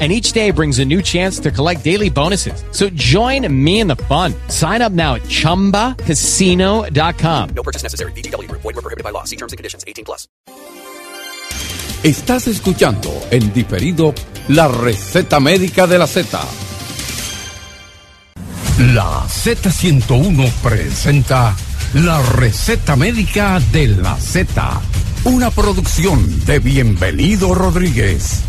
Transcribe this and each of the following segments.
and each day brings a new chance to collect daily bonuses. So join me in the fun. Sign up now at ChumbaCasino.com. No purchase necessary. BGW. Void were prohibited by law. See terms and conditions. 18 plus. Estás escuchando en diferido la receta médica de la Z. La Z101 presenta la receta médica de la Z. Una producción de Bienvenido Rodríguez.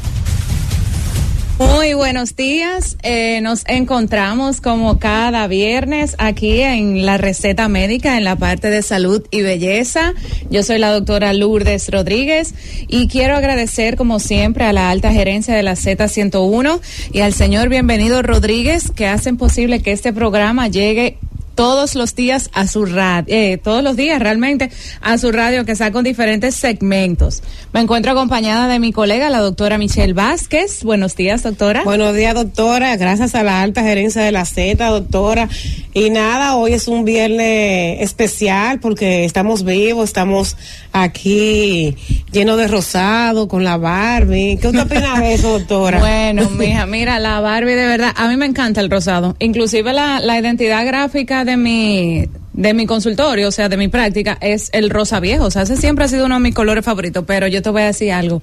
Muy buenos días. Eh, nos encontramos como cada viernes aquí en la receta médica en la parte de salud y belleza. Yo soy la doctora Lourdes Rodríguez y quiero agradecer como siempre a la alta gerencia de la Z101 y al señor Bienvenido Rodríguez que hacen posible que este programa llegue todos los días a su radio, eh, todos los días realmente a su radio que está con diferentes segmentos. Me encuentro acompañada de mi colega, la doctora Michelle Vázquez. Buenos días, doctora. Buenos días, doctora. Gracias a la alta gerencia de la Z, doctora. Y nada, hoy es un viernes especial porque estamos vivos, estamos aquí lleno de rosado con la Barbie. ¿Qué usted opina de eso, doctora? bueno, mija, mira, la Barbie de verdad, a mí me encanta el rosado. Inclusive la, la identidad gráfica de mi de mi consultorio, o sea, de mi práctica, es el rosa viejo. O sea, ese siempre ha sido uno de mis colores favoritos, pero yo te voy a decir algo.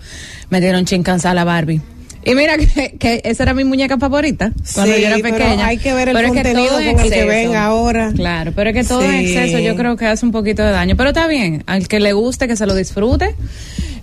Me dieron chincanza a la Barbie. Y mira que, que, esa era mi muñeca favorita cuando yo era pequeña. Pero hay que ver el pero contenido con exceso, el que venga ahora. Claro, pero es que todo sí. en exceso yo creo que hace un poquito de daño. Pero está bien, al que le guste, que se lo disfrute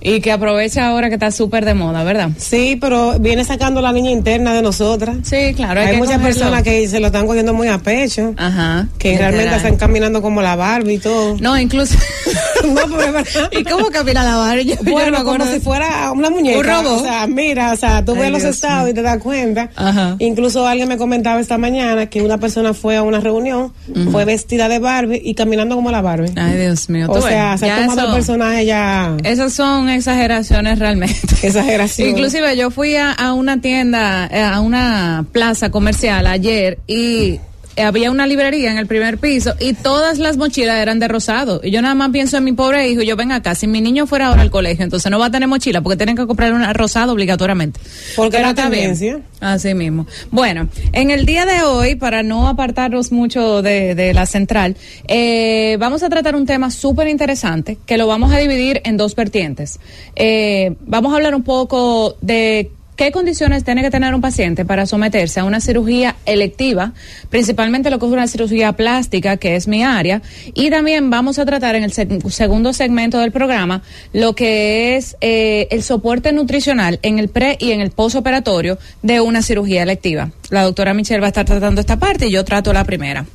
y que aproveche ahora que está súper de moda, ¿verdad? Sí, pero viene sacando la niña interna de nosotras. Sí, claro. Hay, hay muchas personas que se lo están cogiendo muy a pecho. Ajá. Que literal. realmente están caminando como la Barbie y todo. No, incluso. no, pero. ¿Y cómo camina la Barbie? Yo, bueno, yo como si fuera una muñeca. Un robot. O sea, mira, o sea, tú Ay, ves los Dios estados mío. y te das cuenta. Ajá. Incluso alguien me comentaba esta mañana que una persona fue a una reunión, uh -huh. fue vestida de Barbie y caminando como la Barbie. Ay, Dios mío. O sea, se ha tomado el personaje ya. Esas son exageraciones realmente. Exageración. Inclusive yo fui a, a, una tienda, eh, a una plaza comercial ayer y había una librería en el primer piso y todas las mochilas eran de rosado. Y yo nada más pienso en mi pobre hijo, yo ven acá, si mi niño fuera ahora al colegio, entonces no va a tener mochila porque tienen que comprar una rosada obligatoriamente. Porque era tendencia. Así mismo. Bueno, en el día de hoy, para no apartarnos mucho de, de la central, eh, vamos a tratar un tema súper interesante que lo vamos a dividir en dos vertientes. Eh, vamos a hablar un poco de ¿Qué condiciones tiene que tener un paciente para someterse a una cirugía electiva, principalmente lo que es una cirugía plástica, que es mi área? Y también vamos a tratar en el seg segundo segmento del programa lo que es eh, el soporte nutricional en el pre y en el posoperatorio de una cirugía electiva. La doctora Michelle va a estar tratando esta parte y yo trato la primera.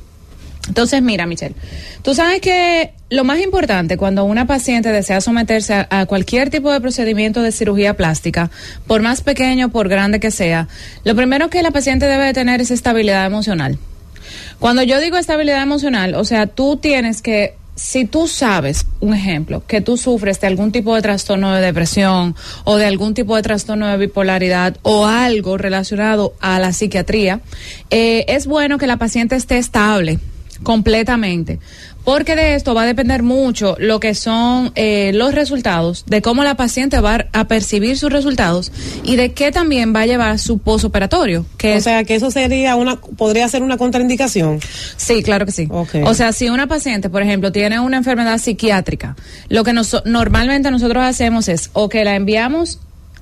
Entonces, mira, Michelle, tú sabes que lo más importante cuando una paciente desea someterse a, cualquier tipo de procedimiento de cirugía plástica, por más pequeño o por grande que sea, lo primero que la paciente debe de tener es estabilidad emocional. Cuando yo digo estabilidad emocional, o sea, tú tienes que si tú sabes, un ejemplo, que tú sufres de algún tipo de trastorno de depresión o de algún tipo de trastorno de bipolaridad o algo relacionado a la psiquiatría, eh, es bueno que la paciente esté estable completamente. Porque de esto va a depender mucho lo que son eh, los resultados, de cómo la paciente va a percibir sus resultados y de qué también va a llevar su posoperatorio. Que o es, sea, que eso sería una, podría ser una contraindicación. Sí, claro que sí. Okay. O sea, si una paciente, por ejemplo, tiene una enfermedad psiquiátrica, lo que nos, normalmente nosotros hacemos es o que la enviamos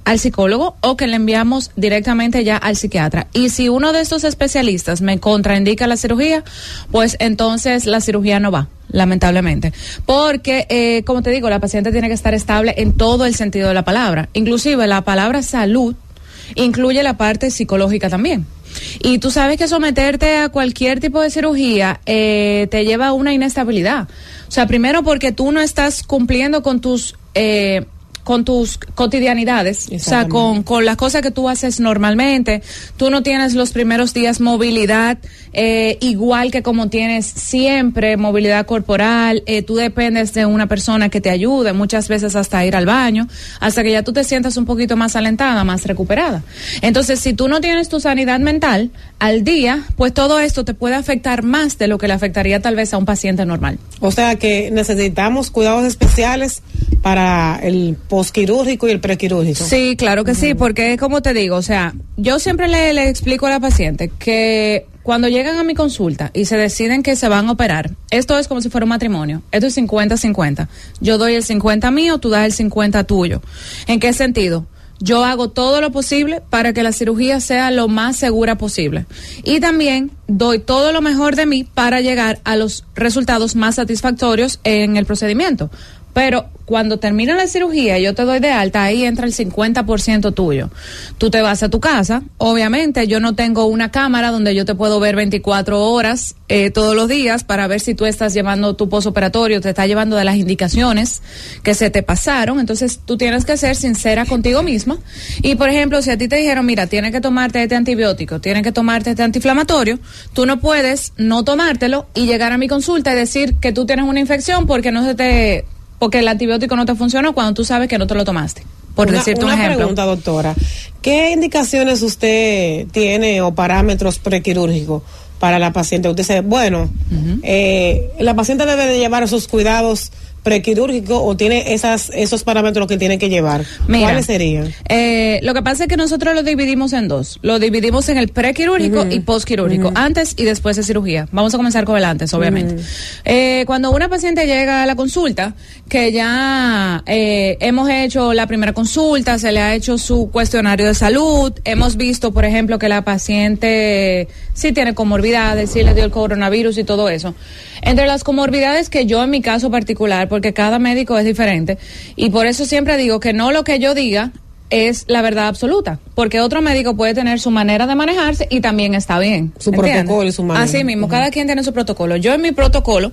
al psicólogo o que le enviamos directamente ya al psiquiatra. Y si uno de estos especialistas me contraindica la cirugía, pues entonces la cirugía no va lamentablemente. Porque, eh, como te digo, la paciente tiene que estar estable en todo el sentido de la palabra. Inclusive la palabra salud incluye la parte psicológica también. Y tú sabes que someterte a cualquier tipo de cirugía eh, te lleva a una inestabilidad. O sea, primero porque tú no estás cumpliendo con tus... Eh, con tus cotidianidades, o sea, con, con las cosas que tú haces normalmente. Tú no tienes los primeros días movilidad eh, igual que como tienes siempre, movilidad corporal. Eh, tú dependes de una persona que te ayude, muchas veces hasta ir al baño, hasta que ya tú te sientas un poquito más alentada, más recuperada. Entonces, si tú no tienes tu sanidad mental al día, pues todo esto te puede afectar más de lo que le afectaría tal vez a un paciente normal. O sea que necesitamos cuidados especiales para el posquirúrgico y el prequirúrgico. Sí, claro que sí, porque como te digo, o sea, yo siempre le, le explico a la paciente que cuando llegan a mi consulta y se deciden que se van a operar, esto es como si fuera un matrimonio. Esto es 50-50. Yo doy el 50 mío, tú das el 50 tuyo. ¿En qué sentido? Yo hago todo lo posible para que la cirugía sea lo más segura posible. Y también doy todo lo mejor de mí para llegar a los resultados más satisfactorios en el procedimiento. Pero cuando termina la cirugía y yo te doy de alta, ahí entra el 50% tuyo. Tú te vas a tu casa, obviamente yo no tengo una cámara donde yo te puedo ver 24 horas eh, todos los días para ver si tú estás llevando tu posoperatorio, te está llevando de las indicaciones que se te pasaron, entonces tú tienes que ser sincera contigo misma. Y por ejemplo, si a ti te dijeron, mira, tienes que tomarte este antibiótico, tienes que tomarte este antiinflamatorio, tú no puedes no tomártelo y llegar a mi consulta y decir que tú tienes una infección porque no se te porque el antibiótico no te funcionó cuando tú sabes que no te lo tomaste. Por una, decirte una un ejemplo. pregunta, doctora. ¿Qué indicaciones usted tiene o parámetros prequirúrgicos para la paciente? Usted dice, bueno, eh, la paciente debe de llevar esos cuidados prequirúrgicos o tiene esas esos parámetros que tiene que llevar. Mira, ¿Cuáles serían? Eh, lo que pasa es que nosotros lo dividimos en dos. Lo dividimos en el prequirúrgico y postquirúrgico, antes y después de cirugía. Vamos a comenzar con el antes, obviamente. Eh, cuando una paciente llega a la consulta, que ya eh, hemos hecho la primera consulta, se le ha hecho su cuestionario de salud, hemos visto, por ejemplo, que la paciente sí tiene comorbidades, sí le dio el coronavirus y todo eso. Entre las comorbidades que yo en mi caso particular, porque cada médico es diferente, y por eso siempre digo que no lo que yo diga es la verdad absoluta, porque otro médico puede tener su manera de manejarse y también está bien. Su ¿entiendes? protocolo y su manera. Así mismo, cada quien tiene su protocolo. Yo en mi protocolo,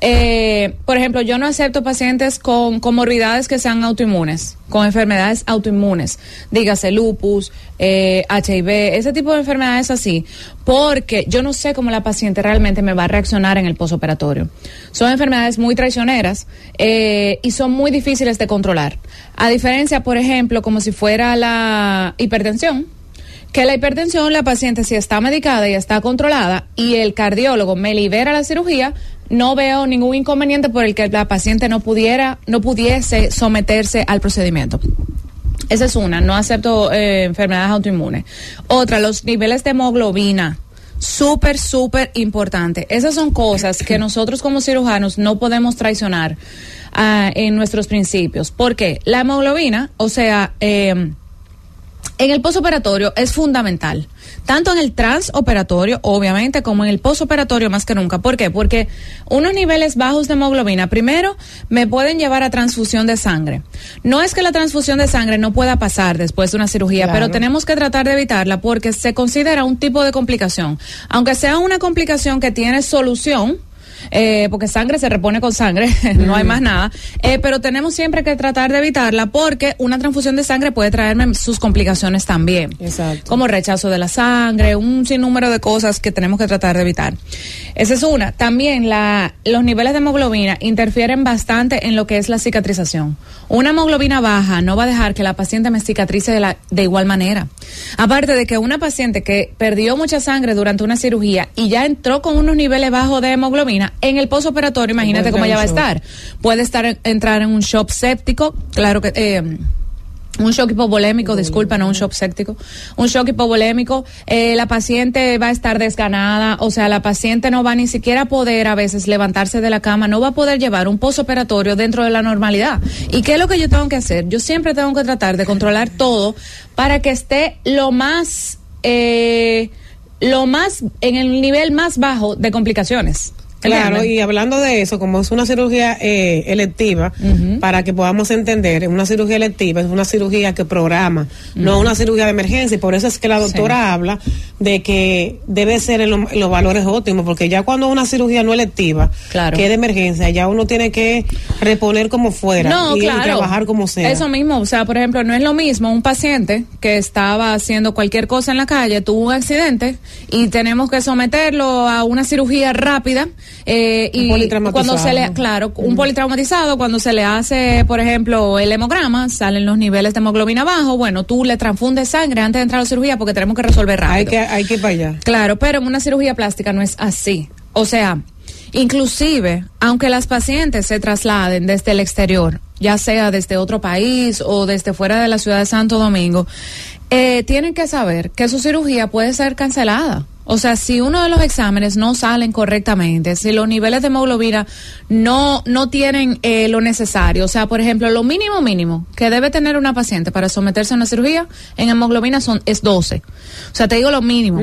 eh, por ejemplo, yo no acepto pacientes con comorbidades que sean autoinmunes, con enfermedades autoinmunes, dígase lupus, eh, HIV, ese tipo de enfermedades así, porque yo no sé cómo la paciente realmente me va a reaccionar en el posoperatorio. Son enfermedades muy traicioneras eh, y son muy difíciles de controlar. A diferencia, por ejemplo, como si fuera la hipertensión, que la hipertensión, la paciente si está medicada y está controlada y el cardiólogo me libera la cirugía, no veo ningún inconveniente por el que la paciente no pudiera, no pudiese someterse al procedimiento. Esa es una, no acepto eh, enfermedades autoinmunes. Otra, los niveles de hemoglobina. Súper, súper importante. Esas son cosas que nosotros como cirujanos no podemos traicionar ah, en nuestros principios. ¿Por qué? La hemoglobina, o sea, eh, en el posoperatorio es fundamental, tanto en el transoperatorio, obviamente, como en el posoperatorio más que nunca. ¿Por qué? Porque unos niveles bajos de hemoglobina, primero, me pueden llevar a transfusión de sangre. No es que la transfusión de sangre no pueda pasar después de una cirugía, Claro. pero tenemos que tratar de evitarla porque se considera un tipo de complicación. Aunque sea una complicación que tiene solución, eh, porque sangre se repone con sangre, no hay más nada. Eh, pero tenemos siempre que tratar de evitarla porque una transfusión de sangre puede traerme sus complicaciones también. Exacto. Como rechazo de la sangre, un sinnúmero de cosas que tenemos que tratar de evitar. Esa es una. También la, los niveles de hemoglobina interfieren bastante en lo que es la cicatrización. Una hemoglobina baja no va a dejar que la paciente me cicatrice de, la, de igual manera. Aparte de que una paciente que perdió mucha sangre durante una cirugía y ya entró con unos niveles bajos de hemoglobina, en el posoperatorio, imagínate cómo ella va a estar. Puede estar entrar en un shock séptico, claro que eh, un shock hipovolémico, disculpa, no un shock séptico, un shock hipovolémico, eh, la paciente va a estar desganada, o sea, la paciente no va ni siquiera a poder a veces levantarse de la cama, no va a poder llevar un posoperatorio dentro de la normalidad. ¿Y qué es lo que yo tengo que hacer? Yo siempre tengo que tratar de controlar todo para que esté lo más, eh, lo más, en el nivel más bajo de complicaciones. Claro, y hablando de eso, como es una cirugía eh, electiva, para que podamos entender, una cirugía electiva es una cirugía que programa, no una cirugía de emergencia, y por eso es que la doctora habla de que debe ser en, lo- en los valores óptimos, porque ya cuando una cirugía no electiva, Claro. que es de emergencia, ya uno tiene que reponer como fuera No, y, y claro. trabajar como sea. Eso mismo, o sea, por ejemplo, no es lo mismo un paciente que estaba haciendo cualquier cosa en la calle, tuvo un accidente y tenemos que someterlo a una cirugía rápida eh, y cuando se le, claro, un politraumatizado, cuando se le hace, por ejemplo, el hemograma, salen los niveles de hemoglobina bajo, bueno, tú le transfundes sangre antes de entrar a la cirugía porque tenemos que resolver rápido. hay que hay que ir para allá. Claro, pero en una cirugía plástica no es así. O sea, inclusive, aunque las pacientes se trasladen desde el exterior, ya sea desde otro país o desde fuera de la ciudad de Santo Domingo, eh, tienen que saber que su cirugía puede ser cancelada. O sea, si uno de los exámenes no salen correctamente, si los niveles de hemoglobina no, no tienen eh, lo necesario, o sea, por ejemplo, lo mínimo mínimo que debe tener una paciente para someterse a una cirugía en hemoglobina son, es 12. O sea, te digo lo mínimo.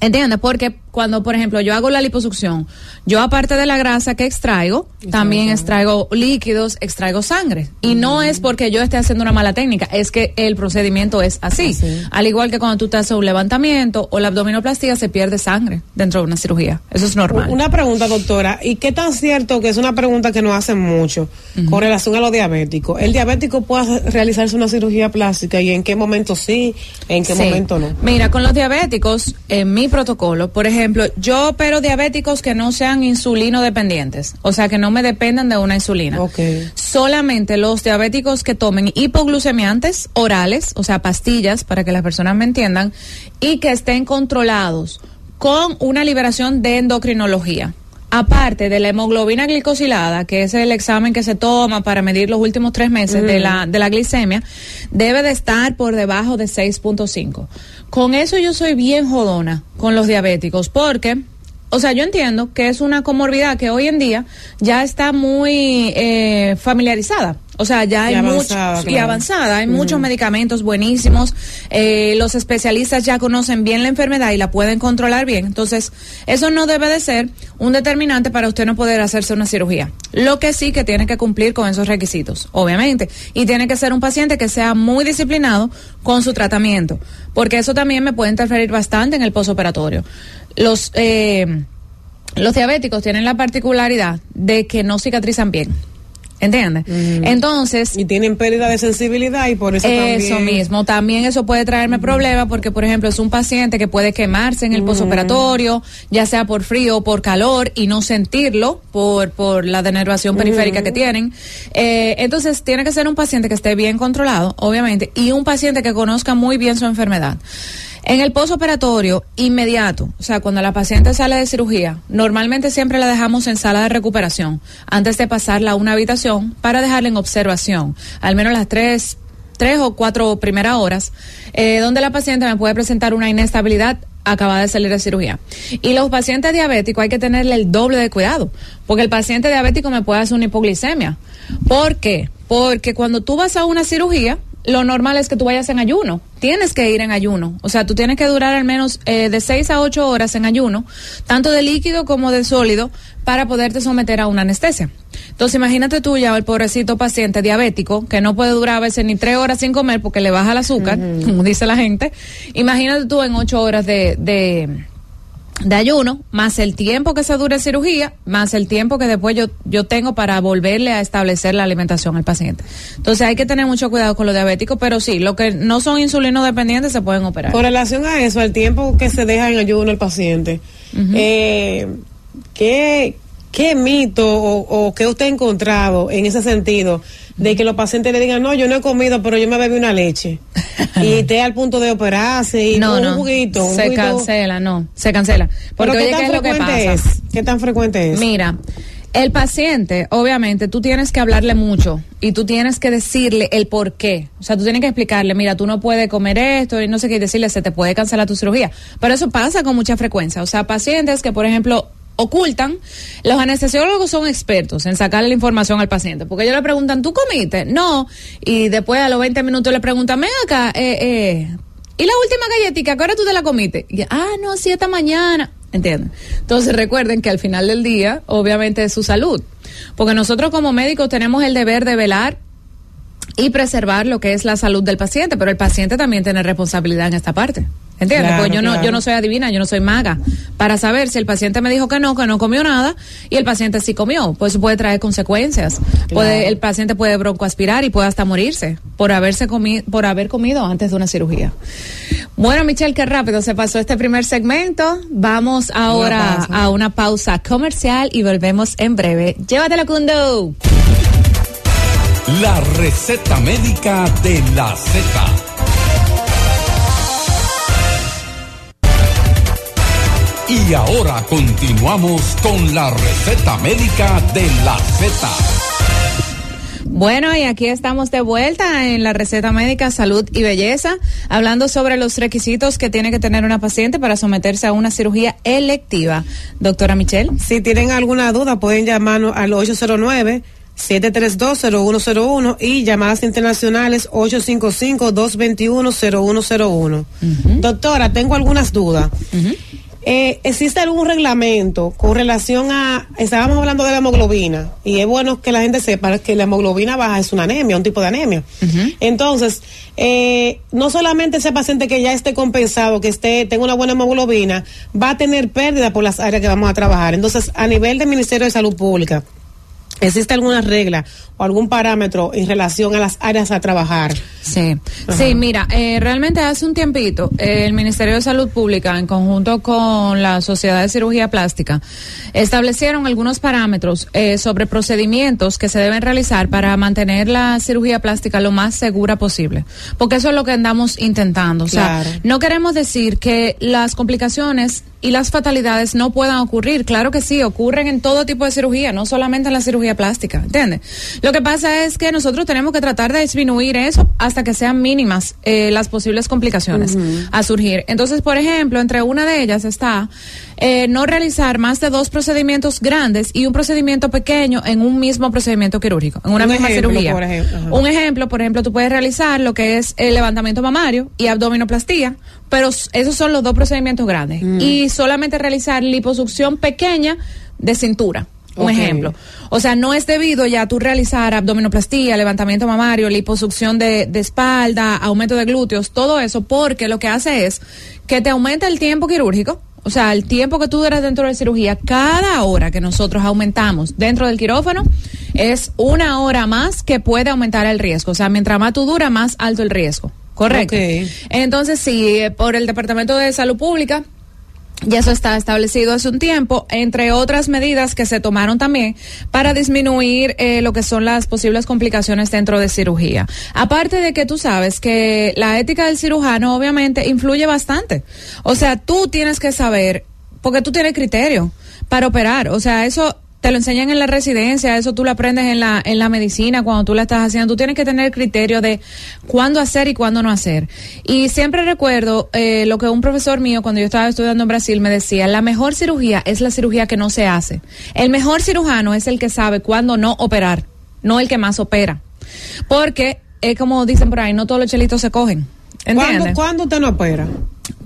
¿Entiendes? Porque cuando, por ejemplo, yo hago la liposucción, yo aparte de la grasa que extraigo, también extraigo líquidos, extraigo sangre. Y no es porque yo esté haciendo una mala técnica, es que el procedimiento es así. Así. Al igual que cuando tú te haces un levantamiento o la abdominoplastia, se pierde sangre dentro de una cirugía. Eso es normal. Una pregunta, doctora, ¿y qué tan cierto que es una pregunta que nos hacen mucho con relación a los diabéticos? ¿El diabético puede realizarse una cirugía plástica y en qué momento sí, en qué Sí. momento no? Mira, con los diabéticos, en mi protocolo, por ejemplo, yo opero diabéticos que no sean insulino dependientes, o sea, que no me dependan de una insulina. Ok. Solamente los diabéticos que tomen hipoglucemiantes orales, o sea, pastillas, para que las personas me entiendan, y que estén controlados con una liberación de endocrinología. Aparte de la hemoglobina glicosilada, que es el examen que se toma para medir los últimos tres meses de, la, de la glicemia, debe de estar por debajo de 6.5. Con eso yo soy bien jodona con los diabéticos, porque, o sea, yo entiendo que es una comorbilidad que hoy en día ya está muy eh, familiarizada. O sea, ya Y hay muchos y claro. avanzada, hay muchos medicamentos buenísimos. eh, los especialistas ya conocen bien la enfermedad y la pueden controlar bien. Entonces, eso no debe de ser un determinante para usted no poder hacerse una cirugía. Lo que sí que tiene que cumplir con esos requisitos, obviamente. Y tiene que ser un paciente que sea muy disciplinado con su tratamiento, porque eso también me puede interferir bastante en el posoperatorio. Los eh, los diabéticos tienen la particularidad de que no cicatrizan bien. ¿Entiendes? Entonces, Y tienen pérdida de sensibilidad y por eso, eso también... mismo, también eso puede traerme problemas porque, por ejemplo, es un paciente que puede quemarse en el posoperatorio, ya sea por frío o por calor y no sentirlo por, por la denervación periférica que tienen. Eh, entonces, tiene que ser un paciente que esté bien controlado, obviamente, y un paciente que conozca muy bien su enfermedad. En el posoperatorio inmediato, o sea, cuando la paciente sale de cirugía, normalmente siempre la dejamos en sala de recuperación antes de pasarla a una habitación para dejarla en observación, al menos las tres, tres o cuatro primeras horas, eh, donde la paciente me puede presentar una inestabilidad acabada de salir de cirugía. Y los pacientes diabéticos hay que tenerle el doble de cuidado, porque el paciente diabético me puede hacer una hipoglicemia. ¿Por qué? Porque cuando tú vas a una cirugía, lo normal es que tú vayas en ayuno. Tienes que ir en ayuno. O sea, tú tienes que durar al menos eh, de 6 a 8 horas en ayuno, tanto de líquido como de sólido, para poderte someter a una anestesia. Entonces, imagínate tú ya el pobrecito paciente diabético, que no puede durar a veces ni 3 horas sin comer porque le baja el azúcar, como dice la gente. Imagínate tú en 8 horas de, de de ayuno, más el tiempo que se dure cirugía, más el tiempo que después yo, yo tengo para volverle a establecer la alimentación al paciente. Entonces hay que tener mucho cuidado con los diabéticos, pero sí, los que no son insulino dependientes se pueden operar. Con relación a eso, al tiempo que se deja en ayuno el paciente, eh, ¿qué, qué mito o, o qué usted ha encontrado en ese sentido de que los pacientes le digan, no, yo no he comido, pero yo me bebí una leche y esté al punto de operarse y no, un no, juguito, un se juguito. cancela, no, se cancela. Pero Porque ¿qué oye, tan ¿qué es lo que frecuente pasa? es? ¿Qué tan frecuente es? Mira, El paciente, obviamente, tú tienes que hablarle mucho y tú tienes que decirle el por qué. O sea, tú tienes que explicarle, mira, tú no puedes comer esto y no sé qué, y decirle, se te puede cancelar tu cirugía. Pero eso pasa con mucha frecuencia. O sea, pacientes que, por ejemplo, ocultan, los anestesiólogos son expertos en sacarle la información al paciente, porque ellos le preguntan, ¿tú comiste? No, y después a los 20 minutos le preguntan, ven acá, eh, eh, ¿y la última galletita, qué hora tú te la comiste? Y, ah, no, sí, esta mañana. ¿Entienden? Entonces recuerden que al final del día, obviamente, es su salud. Porque nosotros como médicos tenemos el deber de velar y preservar lo que es la salud del paciente, pero el paciente también tiene responsabilidad en esta parte. ¿Entiendes? Claro, Porque yo no, yo no soy adivina, yo no soy maga. Para saber si el paciente me dijo que no, que no comió nada, y el paciente sí comió, pues eso puede traer consecuencias. Puede, el paciente puede broncoaspirar y puede hasta morirse por haberse comi por haber comido antes de una cirugía. Bueno, Michelle, qué rápido se pasó este primer segmento. Vamos ahora a una pausa comercial y volvemos en breve. Llévatelo, Kundo. La receta médica de la Z. Y ahora continuamos con la receta médica de la Z. Bueno, y aquí estamos de vuelta en la receta médica Salud y Belleza, hablando sobre los requisitos que tiene que tener una paciente para someterse a una cirugía electiva. Doctora Michelle. Si tienen alguna duda, pueden llamarnos al 809-732-0101 y llamadas internacionales 855-221-0101. Doctora, tengo algunas dudas. Eh, ¿Existe algún reglamento con relación a, estábamos hablando de la hemoglobina, y es bueno que la gente sepa que la hemoglobina baja es una anemia, un tipo de anemia. Entonces, eh, no solamente ese paciente que ya esté compensado, que esté, tenga una buena hemoglobina, va a tener pérdida por las áreas que vamos a trabajar. Entonces, a nivel del Ministerio de Salud Pública, ¿existe alguna regla o algún parámetro en relación a las áreas a trabajar? Sí, sí, mira, eh, realmente hace un tiempito eh, el Ministerio de Salud Pública, en conjunto con la Sociedad de Cirugía Plástica, establecieron algunos parámetros eh, sobre procedimientos que se deben realizar para mantener la cirugía plástica lo más segura posible, porque eso es lo que andamos intentando. O sea, Claro. no queremos decir que las complicaciones y las fatalidades no puedan ocurrir. Claro que sí, ocurren en todo tipo de cirugía, no solamente en la cirugía plástica, ¿entiendes? Lo que pasa es que nosotros tenemos que tratar de disminuir eso hasta que sean mínimas eh, las posibles complicaciones a surgir. Entonces, por ejemplo, entre una de ellas está eh, no realizar más de dos procedimientos grandes y un procedimiento pequeño en un mismo procedimiento quirúrgico, en una Un misma ejemplo, cirugía. por ejemplo. Un ejemplo, por ejemplo, tú puedes realizar lo que es el levantamiento mamario y abdominoplastía, pero esos son los dos procedimientos grandes. Mm. Y solamente realizar liposucción pequeña de cintura. Un ejemplo. O sea, no es debido ya tú realizar abdominoplastía, levantamiento mamario, liposucción de, de espalda, aumento de glúteos, todo eso, porque lo que hace es que te aumenta el tiempo quirúrgico. O sea, el tiempo que tú duras dentro de cirugía, cada hora que nosotros aumentamos dentro del quirófano es una hora más que puede aumentar el riesgo. O sea, mientras más tú duras, más alto el riesgo. Correcto. Entonces, sí, eh, por el Departamento de Salud Pública, ya eso está establecido hace un tiempo, entre otras medidas que se tomaron también para disminuir eh, lo que son las posibles complicaciones dentro de cirugía. Aparte de que tú sabes que la ética del cirujano obviamente influye bastante. O sea, tú tienes que saber, porque tú tienes criterio para operar. O sea, eso te lo enseñan en la residencia, eso tú lo aprendes en la, en la medicina cuando tú la estás haciendo. Tú tienes que tener criterio de cuándo hacer y cuándo no hacer. Y siempre recuerdo eh, lo que un profesor mío cuando yo estaba estudiando en Brasil me decía, la mejor cirugía es la cirugía que no se hace. El mejor cirujano es el que sabe cuándo no operar, no el que más opera. Porque, es como dicen por ahí, no todos los chelitos se cogen. ¿Cuándo. ¿Cuándo usted no opera?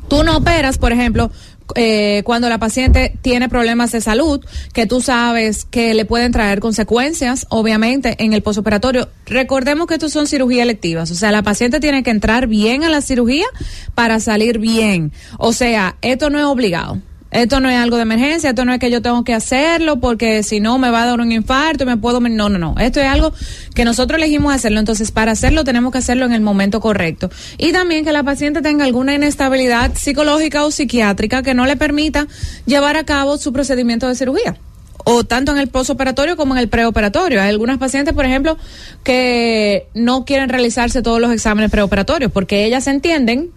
Tú no operas, por ejemplo, eh, cuando la paciente tiene problemas de salud, que tú sabes que le pueden traer consecuencias, obviamente, en el posoperatorio. Recordemos que estos son cirugías electivas, o sea, la paciente tiene que entrar bien a la cirugía para salir bien. O sea, esto no es obligado. Esto no es algo de emergencia, esto no es que yo tengo que hacerlo porque si no me va a dar un infarto y me puedo... No, no, no. Esto es algo que nosotros elegimos hacerlo. Entonces, para hacerlo tenemos que hacerlo en el momento correcto. Y también que la paciente tenga alguna inestabilidad psicológica o psiquiátrica que no le permita llevar a cabo su procedimiento de cirugía o tanto en el postoperatorio como en el preoperatorio. Hay algunas pacientes, por ejemplo, que no quieren realizarse todos los exámenes preoperatorios porque ellas entienden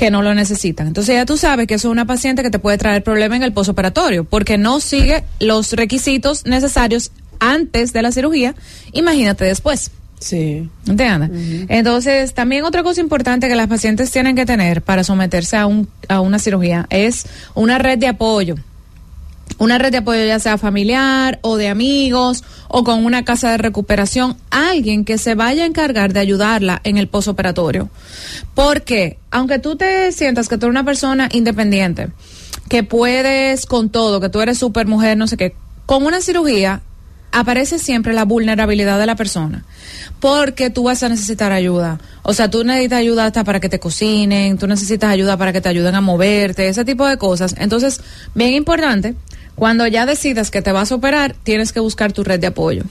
que no lo necesitan. Entonces ya tú sabes que eso es una paciente que te puede traer problemas en el posoperatorio porque no sigue los requisitos necesarios antes de la cirugía, imagínate después. Sí. ¿Entiendes? Entonces, también otra cosa importante que las pacientes tienen que tener para someterse a, un, a una cirugía es una red de apoyo. Una red de apoyo ya sea familiar o de amigos o con una casa de recuperación, alguien que se vaya a encargar de ayudarla en el posoperatorio. Porque, aunque tú te sientas que tú eres una persona independiente, que puedes con todo, que tú eres super mujer, no sé qué, con una cirugía aparece siempre la vulnerabilidad de la persona, porque tú vas a necesitar ayuda. O sea, tú necesitas ayuda hasta para que te cocinen, tú necesitas ayuda para que te ayuden a moverte, ese tipo de cosas. Entonces, bien importante, cuando ya decidas que te vas a operar, tienes que buscar tu red de apoyo.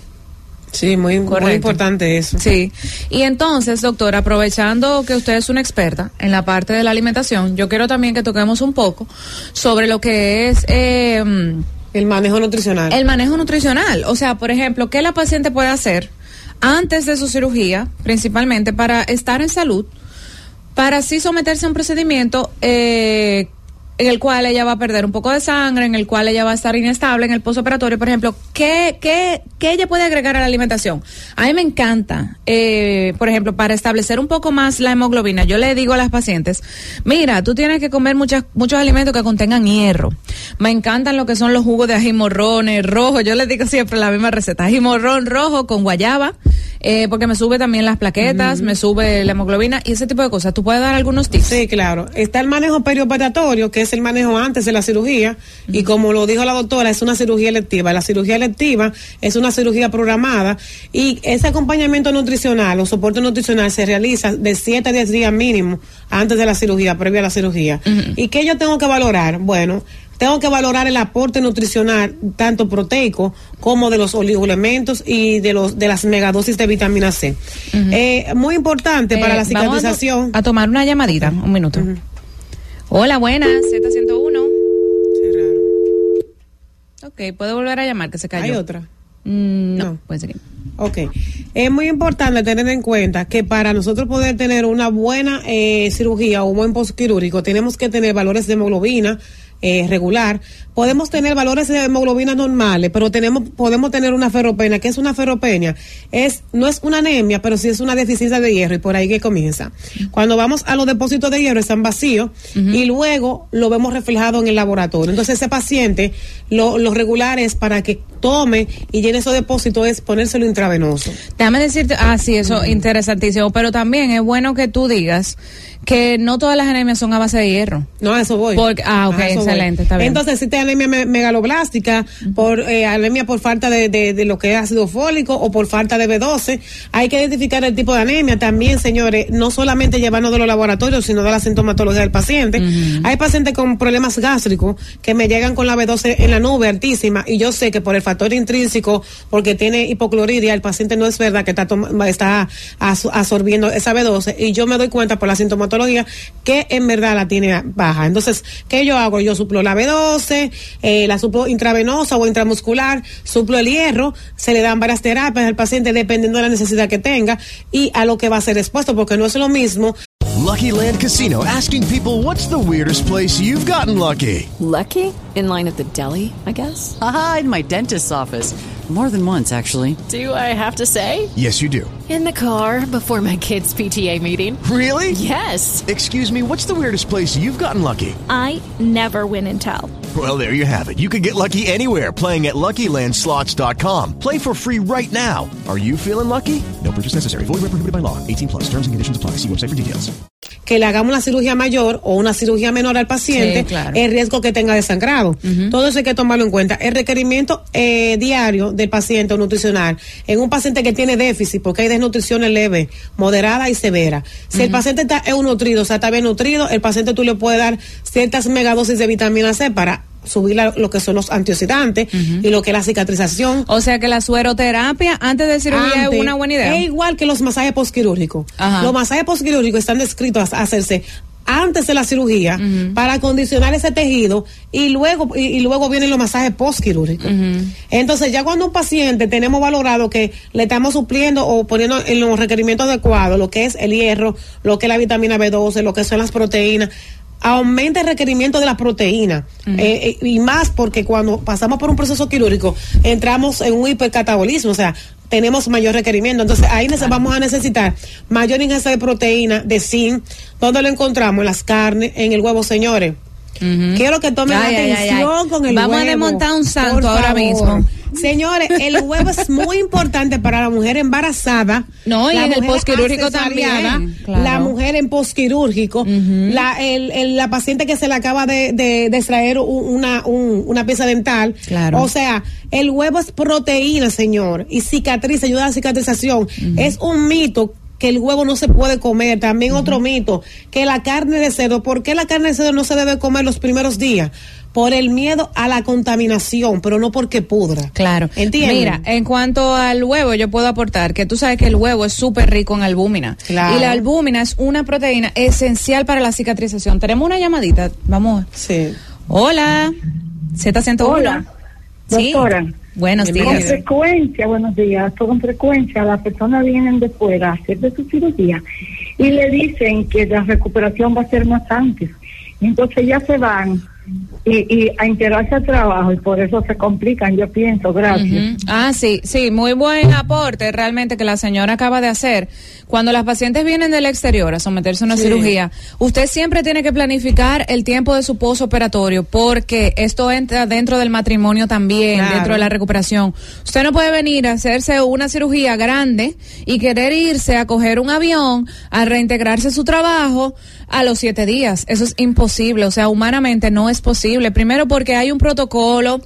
Sí, muy, muy importante eso. Sí. Y entonces, doctora, aprovechando que usted es una experta en la parte de la alimentación, yo quiero también que toquemos un poco sobre lo que es eh, El manejo nutricional. el manejo nutricional. O sea, por ejemplo, ¿qué la paciente puede hacer antes de su cirugía, principalmente para estar en salud, para así someterse a un procedimiento eh, en el cual ella va a perder un poco de sangre, en el cual ella va a estar inestable en el postoperatorio, por ejemplo, ¿qué, qué, qué ella puede agregar a la alimentación? A mí me encanta, eh, por ejemplo, para establecer un poco más la hemoglobina, yo le digo a las pacientes, mira, tú tienes que comer muchas, muchos alimentos que contengan hierro. Me encantan lo que son los jugos de ají morrones rojos, yo les digo siempre la misma receta, ají morrón rojo con guayaba, eh, porque me sube también las plaquetas, me sube la hemoglobina y ese tipo de cosas. ¿Tú puedes dar algunos tips? Sí, claro. Está el manejo perioperatorio, que es el manejo antes de la cirugía, y como lo dijo la doctora, es una cirugía electiva. La cirugía electiva es una cirugía programada, y ese acompañamiento nutricional o soporte nutricional se realiza de 7 a 10 días mínimo antes de la cirugía, previa a la cirugía. ¿Y qué yo tengo que valorar? Bueno, tengo que valorar el aporte nutricional, tanto proteico como de los oligoelementos y de los de las megadosis de vitamina C. Eh, muy importante para Eh, la vamos a to- cicatrización. A, tomar una llamadita, un minuto. Hola, buenas, Z101. Ok, puede volver a llamar, que se cayó. Hay otra. Mm, no, No. puede seguir. Ok. Es muy importante tener en cuenta que para nosotros poder tener una buena eh, cirugía o un buen postquirúrgico, tenemos que tener valores de hemoglobina eh, regular. Podemos tener valores de hemoglobina normales, pero tenemos podemos tener una ferropenia. ¿Qué es una ferropenia? Es no es una anemia, pero sí es una deficiencia de hierro y por ahí que comienza. Cuando vamos a los depósitos de hierro están vacíos y luego lo vemos reflejado en el laboratorio. Entonces ese paciente lo, lo regular es para que tome y llene esos depósitos es ponérselo intravenoso. Déjame decirte, ah, sí, eso interesantísimo, pero también es bueno que tú digas que no todas las anemias son a base de hierro. No, a eso voy. Porque- ah, ok, excelente, está bien. Entonces, si te anemia me- megaloblástica, por eh, anemia por falta de, de, de lo que es ácido fólico o por falta de B12, hay que identificar el tipo de anemia. También, señores, no solamente llevarnos de los laboratorios, sino de la sintomatología del paciente. Hay pacientes con problemas gástricos que me llegan con la B12 en la nube altísima y yo sé que por el factor intrínseco, porque tiene hipocloridia, el paciente no es verdad que está, está absorbiendo esa B12 y yo me doy cuenta por la sintomatología que en verdad la tiene baja. Entonces, ¿qué yo hago? Yo suplo la B12, eh, la suplo intravenosa o intramuscular, suplo el hierro, se le dan varias terapias al paciente dependiendo de la necesidad que tenga y a lo que va a ser expuesto, porque no es lo mismo Lucky Land Casino asking people what's the weirdest place you've gotten lucky? Lucky? In line at the deli, I guess? Aha, in my dentist's office. More than once, actually. Do I have to say? Yes, you do. In the car before my kids' PTA meeting. Really? Yes. Excuse me, what's the weirdest place you've gotten lucky? I never win and tell. Well, there you have it. You can get lucky anywhere playing at LuckyLandSlots.com. Play for free right now. Are you feeling lucky? No purchase necessary. Void where prohibited by law. 18 plus. Terms and conditions apply. See website for details. que le hagamos una cirugía mayor o una cirugía menor al paciente, Sí, claro. el riesgo que tenga de sangrado. Todo eso hay que tomarlo en cuenta. El requerimiento eh, diario del paciente nutricional en un paciente que tiene déficit, porque hay desnutrición leve, moderada y severa. Si el paciente está eunutrido, o sea, está bien nutrido, el paciente tú le puedes dar ciertas megadosis de vitamina C para subir la- lo que son los antioxidantes y lo que es la cicatrización. O sea que la sueroterapia antes de cirugía Antes, es una buena idea. Es igual que los masajes postquirúrgicos. Los masajes postquirúrgicos están descritos a hacerse antes de la cirugía para acondicionar ese tejido y luego y, y luego vienen los masajes postquirúrgicos. Entonces, ya cuando un paciente tenemos valorado que le estamos supliendo o poniendo en los requerimientos adecuados lo que es el hierro, lo que es la vitamina B12, lo que son las proteínas, aumenta el requerimiento de la proteína. Eh, eh, y más porque cuando pasamos por un proceso quirúrgico entramos en un hipercatabolismo, o sea, tenemos mayor requerimiento. Entonces ahí vamos a necesitar mayor ingesta de proteína, de zinc, donde lo encontramos en las carnes, en el huevo, señores. Quiero que tomen Ay, ay, ay, atención ay. con el Vamos a huevo, desmontar un santo ahora mismo. Señores, el huevo es muy importante para la mujer embarazada. No, y la en el acesariada, también, claro. La mujer en postquirúrgico, la, el, el- la paciente que se le acaba de, de, de extraer un- una, un- una pieza dental. Claro. O sea, el huevo es proteína, señor, y cicatriz, ayuda a la cicatrización. Es un mito que el huevo no se puede comer. También otro mito, que la carne de cerdo, ¿por qué la carne de cerdo no se debe comer los primeros días? Por el miedo a la contaminación, pero no porque pudra. Claro. ¿Entiendes? Mira, en cuanto al huevo, yo puedo aportar que tú sabes que el huevo es súper rico en albúmina. Claro. Y la albúmina es una proteína esencial para la cicatrización. Tenemos una llamadita. Vamos. Sí. Hola. Z101. Hola. Sí. Buenos Con días. frecuencia, buenos días, con frecuencia las personas vienen de fuera a hacerse su cirugía y le dicen que la recuperación va a ser más antes. Entonces ya se van y, y a integrarse al trabajo y por eso se complican, yo pienso, gracias. Ah, sí, sí, muy buen aporte realmente que la señora acaba de hacer. Cuando las pacientes vienen del exterior a someterse a una Sí. cirugía, usted siempre tiene que planificar el tiempo de su posoperatorio porque esto entra dentro del matrimonio también, Claro. dentro de la recuperación. Usted no puede venir a hacerse una cirugía grande y querer irse a coger un avión, a reintegrarse a su trabajo a los siete días. Eso es imposible, o sea, humanamente no es posible. Primero porque hay un protocolo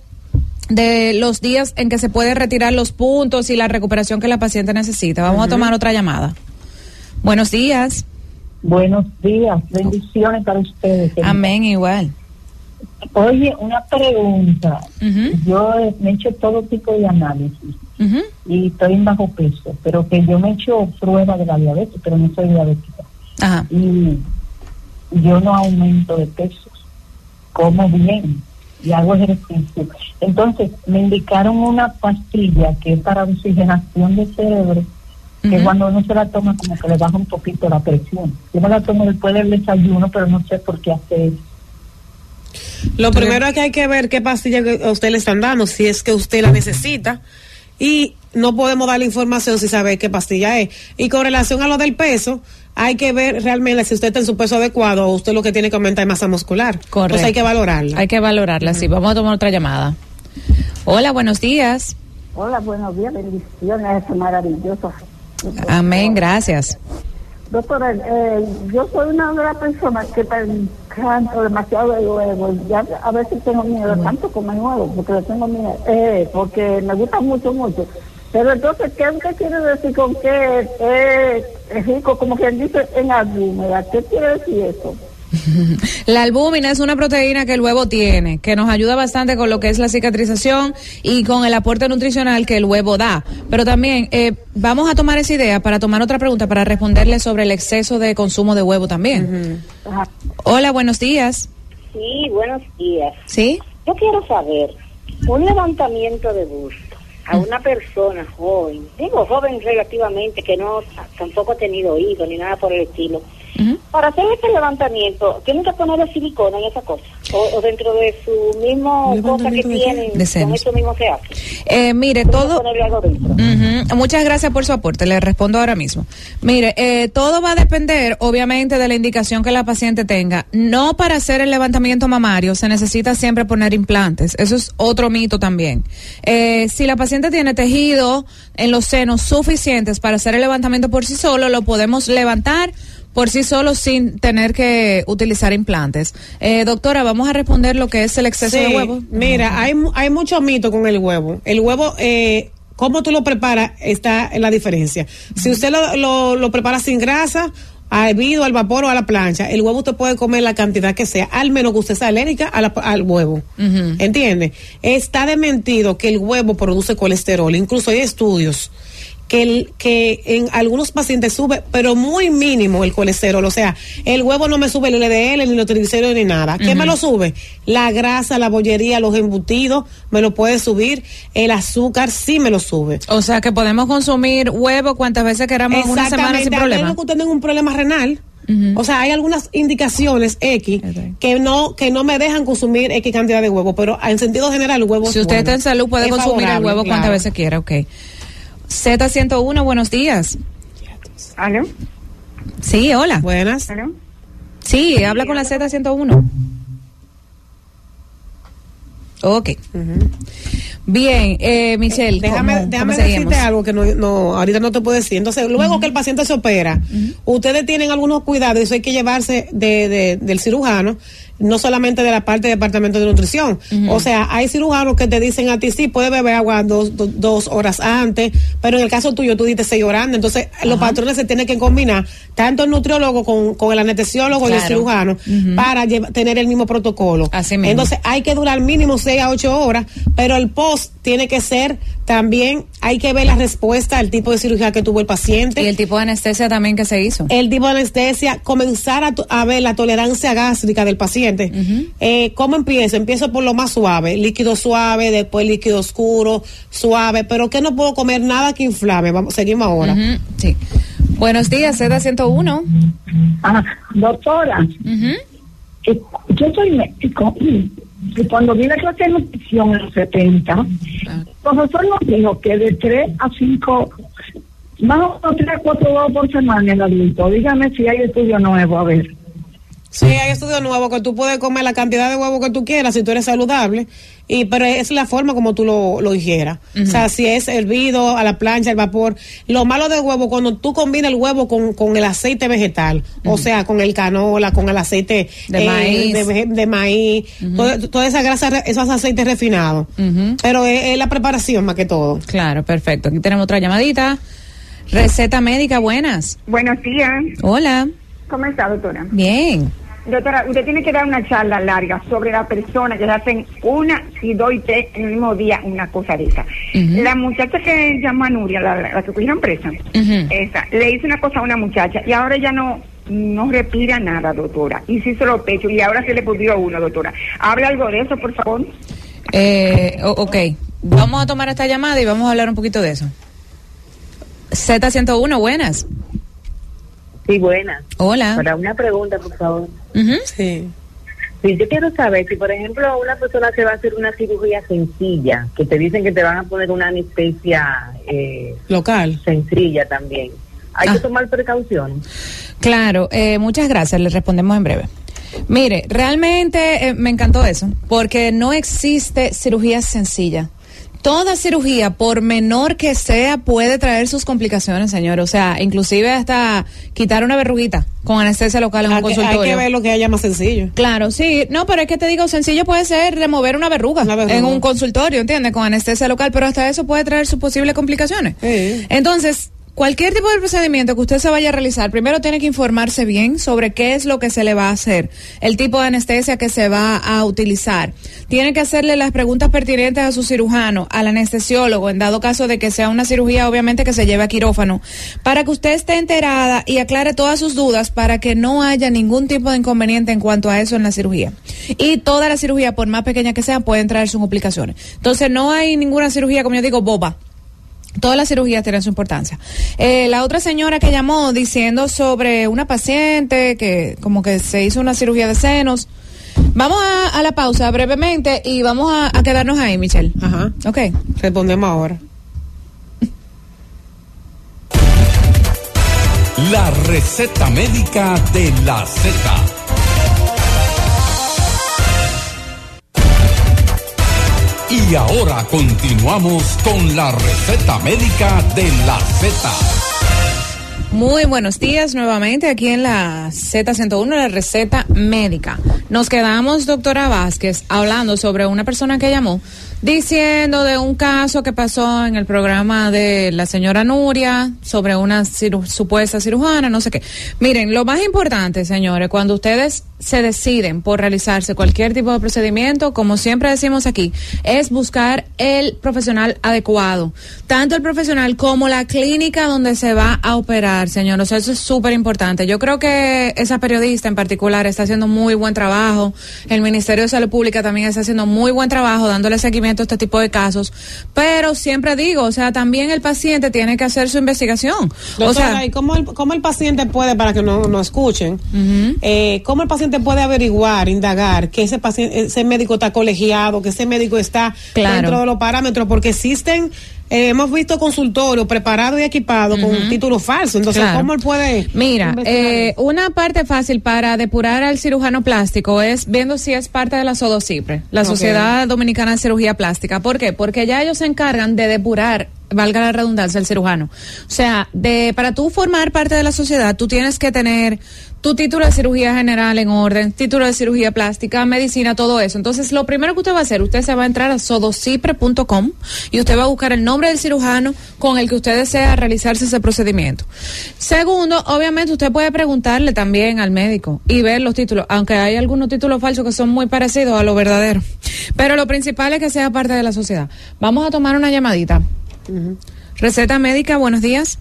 de los días en que se puede retirar los puntos y la recuperación que la paciente necesita. Vamos a tomar otra llamada. Buenos días. Buenos días, bendiciones para ustedes. Amén, igual. Oye, una pregunta. Yo me he hecho todo tipo de análisis y estoy en bajo peso, pero que yo me he hecho prueba de la diabetes, pero no soy diabética. Ajá. y yo no aumento de peso, como bien y hago ejercicio. Entonces me indicaron una pastilla que es para oxigenación del cerebro, que cuando uno se la toma como que le baja un poquito la presión. Yo me la tomo después del desayuno, pero no sé por qué hace eso. Lo primero es que hay que ver qué pastilla que a usted le están dando, si es que usted la necesita. Y no podemos darle información sin saber qué pastilla es. Y con relación a lo del peso, hay que ver realmente si usted está en su peso adecuado o usted lo que tiene que aumentar es masa muscular. Correcto. Entonces hay que valorarla. Hay que valorarla, sí. Vamos a tomar otra llamada. Hola, buenos días. Hola, buenos días, bendiciones, es maravilloso. Amén, gracias. Doctora, eh, yo soy una de las personas que encanta demasiado de huevo. Ya a veces tengo miedo tanto comer huevo, porque tengo miedo, eh, porque me gusta mucho, mucho. Pero entonces, ¿qué usted quiere decir con que eh, es rico, como quien dice, en albúmina? ¿Qué quiere decir eso? La albúmina es una proteína que el huevo tiene, que nos ayuda bastante con lo que es la cicatrización y con el aporte nutricional que el huevo da. Pero también eh, vamos a tomar esa idea para tomar otra pregunta para responderle sobre el exceso de consumo de huevo también. Hola, buenos días. Sí, buenos días. ¿Sí? Yo quiero saber, un levantamiento de busto a una persona joven, digo joven relativamente, que no tampoco ha tenido hijos ni nada por el estilo, Para hacer ese levantamiento, ¿tienen que ponerle silicona en esa cosa? O, o dentro de su mismo cosa que tienen, con eso mismo se hace? Eh, mire, ¿Tienen que todo... algo? Ujú. Muchas gracias por su aporte. Le respondo ahora mismo. Mire, eh, todo va a depender, obviamente, de la indicación que la paciente tenga. No para hacer el levantamiento mamario se necesita siempre poner implantes. Eso es otro mito también. Eh, si la paciente tiene tejido en los senos suficientes para hacer el levantamiento por sí solo, lo podemos levantar por sí solo sin tener que utilizar implantes. Eh, doctora, vamos a responder lo que es el exceso Sí, de huevo. Mira, hay, hay mucho mito con el huevo. El huevo, eh, cómo tú lo preparas, está en la diferencia. Si usted lo, lo, lo prepara sin grasa, a hervido, al vapor o a la plancha, el huevo usted puede comer la cantidad que sea, al menos que usted sea alérgica a la- al huevo. ¿Entiende? Está dementido que el huevo produce colesterol. Incluso hay estudios que, el, que en algunos pacientes sube, pero muy mínimo el colesterol. O sea, el huevo no me sube el LDL, ni los triglicéridos, ni nada. ¿Qué me lo sube? La grasa, la bollería, los embutidos, me lo puede subir. El azúcar sí me lo sube. O sea que podemos consumir huevo cuantas veces queramos en una semana sin problema. menos que usted tenga un problema renal. O sea, hay algunas indicaciones X que no que no me dejan consumir X cantidad de huevo, pero en sentido general el huevo Si es usted bueno. está en salud, puede Es consumir el huevo cuantas claro. veces quiera, ok. Z101, buenos días. ¿Aló? Sí, hola. Buenas. ¿Aló? Sí, habla con la Z101. Ok. Bien, eh, Michelle, Déjame, ¿cómo- déjame cómo seguimos? decirte algo que no, no, ahorita no te puedo decir. Entonces, luego que el paciente se opera, ustedes tienen algunos cuidados, y eso hay que llevarse de, de- del cirujano, no solamente de la parte del departamento de nutrición. O sea, hay cirujanos que te dicen a ti, sí, puedes beber agua dos, dos, dos horas antes, pero en el caso tuyo tú diste seis horas antes. Entonces, los patrones se tienen que combinar, tanto el nutriólogo con, con el anestesiólogo y el cirujano, para tener el mismo protocolo. Así mismo. Entonces, hay que durar mínimo 6 a 8 horas, pero el post tiene que ser también, hay que ver la respuesta al tipo de cirugía que tuvo el paciente. Y el tipo de anestesia también que se hizo. El tipo de anestesia, comenzar a, to- a ver la tolerancia gástrica del paciente. Eh, ¿Cómo empiezo? Empiezo por lo más suave, líquido suave, después líquido oscuro, suave, pero que no puedo comer nada que inflame. Vamos, seguimos ahora. Sí. Buenos días, Z101. Ah, doctora, eh, yo soy médico y cuando vi la clase de nutrición en los 70, el profesor nos dijo que de 3 a 5, más o menos 3 a 4 huevos por semana en el adulto. Dígame si hay estudio nuevo, a ver. Sí, hay estudios nuevos que tú puedes comer la cantidad de huevos que tú quieras si tú eres saludable, y pero es la forma como tú lo, lo digieras. O sea, si es hervido, a la plancha, al vapor. Lo malo del huevo, cuando tú combinas el huevo con, con el aceite vegetal, o sea, con el canola, con el aceite eh, De maíz. de, veje- de maíz, todo- toda esa grasa, esos aceites refinados. Pero es, es la preparación más que todo. Claro, perfecto. Aquí tenemos otra llamadita. Receta médica, buenas. Buenos días. Hola. ¿Cómo está, doctora? Bien. Doctora, usted tiene que dar una charla larga sobre la persona que hacen una y dos y tres en el mismo día, una cosa de esa. La muchacha que llama Nuria, la, la que cogieron presa, Ujú. esa, le hizo una cosa a una muchacha y ahora ya no no respira nada, doctora. Y se hizo los pechos y ahora se le pudió uno, doctora. Habla algo de eso, por favor. Eh, ok, vamos a tomar esta llamada y vamos a hablar un poquito de eso. Z101, buenas. Sí, buenas. Hola. Para una pregunta, por favor. Sí. Sí, yo quiero saber si, por ejemplo, una persona se va a hacer una cirugía sencilla, que te dicen que te van a poner una anestesia eh, Local. sencilla también. Hay Ah. que tomar precauciones. Claro, eh, muchas gracias, le respondemos en breve. Mire, realmente eh, me encantó eso, porque no existe cirugía sencilla. Toda cirugía, por menor que sea, puede traer sus complicaciones, señor. O sea, inclusive hasta quitar una verruguita con anestesia local en un que, hay consultorio. que ver lo que haya más sencillo. Claro, sí, no, pero es que te digo, sencillo puede ser remover una verruga, verruga. en un consultorio, ¿entiendes? Con anestesia local, pero hasta eso puede traer sus posibles complicaciones. Entonces, cualquier tipo de procedimiento que usted se vaya a realizar, primero tiene que informarse bien sobre qué es lo que se le va a hacer, el tipo de anestesia que se va a utilizar. Tiene que hacerle las preguntas pertinentes a su cirujano, al anestesiólogo, en dado caso de que sea una cirugía, obviamente que se lleve a quirófano, para que usted esté enterada y aclare todas sus dudas para que no haya ningún tipo de inconveniente en cuanto a eso en la cirugía. Y toda la cirugía, por más pequeña que sea, pueden traer sus complicaciones. Entonces, no hay ninguna cirugía, como yo digo, boba. Todas las cirugías tienen su importancia. Eh, la otra señora que llamó diciendo sobre una paciente que como que se hizo una cirugía de senos. Vamos a, a la pausa brevemente y vamos a, a quedarnos ahí, Michelle. Ajá. Ok. Respondemos ahora. La receta médica de la Z. Y ahora continuamos con la receta médica de la Z. Muy buenos días nuevamente aquí en la Z101, la receta médica. Nos quedamos, doctora Vázquez, hablando sobre una persona que llamó diciendo de un caso que pasó en el programa de la señora Nuria sobre una ciru- supuesta cirujana, no sé qué. Miren, lo más importante, señores, cuando ustedes se deciden por realizarse cualquier tipo de procedimiento, como siempre decimos aquí, es buscar el profesional adecuado, tanto el profesional como la clínica donde se va a operar, señores. Eso es súper importante. Yo creo que esa periodista en particular está haciendo muy buen trabajo. El Ministerio de Salud Pública también está haciendo muy buen trabajo dándole seguimiento este tipo de casos. Pero siempre digo, o sea, también el paciente tiene que hacer su investigación. o Doctora, sea, ¿y cómo el, cómo el paciente puede, para que no nos escuchen, eh, cómo el paciente puede averiguar, indagar que ese paciente, ese médico está colegiado, que ese médico está Claro. dentro de los parámetros? Porque existen, eh, hemos visto consultorios preparados y equipados con un título falso. Entonces, Claro. ¿cómo él puede? Mira, eh, una parte fácil para depurar al cirujano plástico es viendo si es parte de la SODOCIPRE, la. Sociedad Dominicana de Cirugía Plástica. ¿Por qué? Porque ya ellos se encargan de depurar valga la redundancia, al cirujano. O sea, de para tú formar parte de la sociedad, tú tienes que tener tu título de cirugía general en orden, título de cirugía plástica, medicina, todo eso. Entonces, lo primero que usted va a hacer, usted se va a entrar a sodocipre.com y usted va a buscar el nombre del cirujano con el que usted desea realizarse ese procedimiento. Segundo, obviamente usted puede preguntarle también al médico y ver los títulos, aunque hay algunos títulos falsos que son muy parecidos a lo verdadero. Pero lo principal es que sea parte de la sociedad. Vamos a tomar una llamadita. Receta médica, buenos días.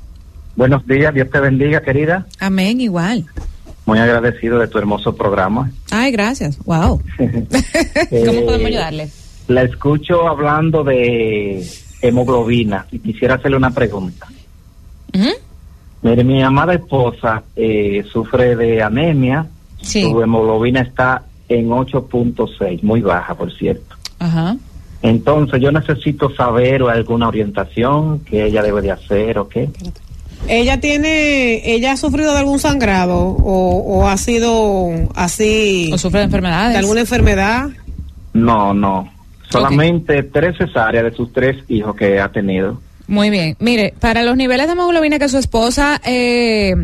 Buenos días, Dios te bendiga, querida. Amén, igual. Muy agradecido de tu hermoso programa. Ay, gracias. Wow. ¿Cómo Eh, podemos ayudarle? La escucho hablando de hemoglobina y quisiera hacerle una pregunta. Mire, mi amada esposa eh, sufre de anemia. Sí. Su hemoglobina está en 8.6, muy baja, por cierto. Ajá. Entonces, yo necesito saber o alguna orientación que ella debe de hacer o qué. Ella tiene, ella ha sufrido de algún sangrado o, o ha sido así. O sufre de enfermedades. De alguna enfermedad. No, no. Solamente tres cesáreas de sus tres hijos que ha tenido. Muy bien. Mire, para los niveles de hemoglobina que su esposa eh,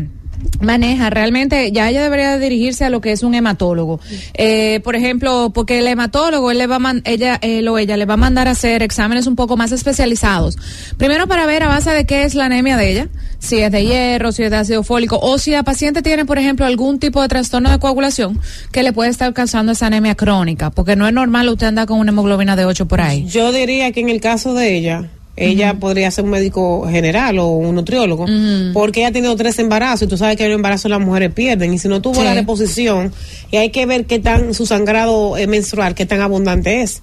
maneja, realmente ya ella debería de dirigirse a lo que es un hematólogo. Eh, por ejemplo, porque el hematólogo, él le va a man- ella, él o ella le va a mandar a hacer exámenes un poco más especializados. Primero para ver a base de qué es la anemia de ella, si es de hierro, si es de ácido fólico, o si la paciente tiene, por ejemplo, algún tipo de trastorno de coagulación que le puede estar causando esa anemia crónica, porque no es normal usted andar con una hemoglobina de 8 por ahí. Yo diría que en el caso de ella, ella podría ser un médico general o un nutriólogo, porque ella ha tenido tres embarazos y tú sabes que en los embarazos las mujeres pierden y si no tuvo Sí. la reposición y hay que ver qué tan su sangrado eh, menstrual, qué tan abundante es.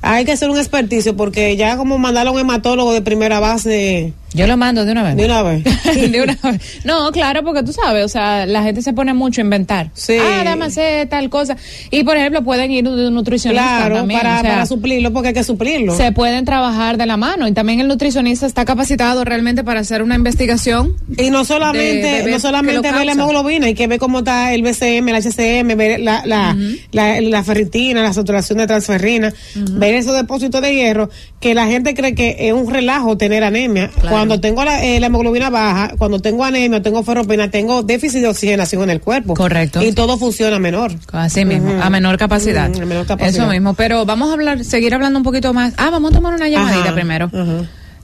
Hay que hacer un experticio porque ya como mandarlo a un hematólogo de primera base. Yo lo mando de una vez. De una vez. de una vez. No, claro, porque tú sabes, o sea, la gente se pone mucho a inventar. Sí. Ah, hacer tal cosa. Y, por ejemplo, pueden ir de un nutricionista Claro, también. para, o sea, para suplirlo porque hay que suplirlo. se pueden trabajar de la mano. Y también el nutricionista está capacitado realmente para hacer una investigación. Y no solamente, de no solamente ver la hemoglobina, hay que ver cómo está el BCM, el HCM, ver la, la, la, la ferritina, la saturación de transferrina, ver esos depósitos de hierro, que la gente cree que es un relajo tener anemia. Cuando tengo la, eh, la hemoglobina baja, cuando tengo anemia, tengo ferropina, tengo déficit de oxigenación en el cuerpo. Correcto. Y todo funciona menor. Así mismo, a menor capacidad. A menor capacidad. Eso mismo. Pero vamos a hablar, seguir hablando un poquito más. Ah, vamos a tomar una llamadita Ajá, primero.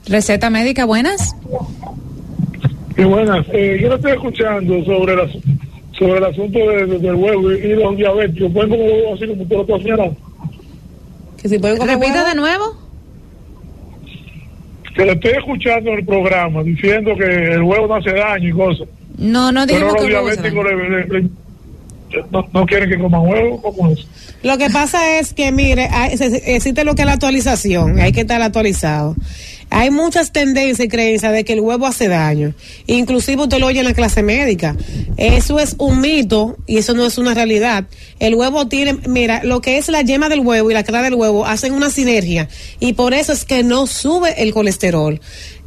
Receta médica, buenas. Qué buenas. Eh, yo lo estoy escuchando sobre, la, sobre el asunto de- de- del huevo y, y los diabéticos. ¿Pueden como huevo así como tú lo estás señalando? Que si pueden comer Repita huevo. de nuevo. Que lo estoy escuchando en el programa diciendo que el huevo no hace daño y cosas. No, no los que diabéticos le- le- le- no, no quieren que coman huevo. ¿Cómo es? Lo que pasa es que, mire, hay- existe lo que es la actualización, hay que estar actualizado. Hay muchas tendencias y creencias de que el huevo hace daño. Inclusive usted lo oye en la clase médica. Eso es un mito y eso no es una realidad. El huevo tiene, mira, lo que es la yema del huevo y la clara del huevo hacen una sinergia y por eso es que no sube el colesterol.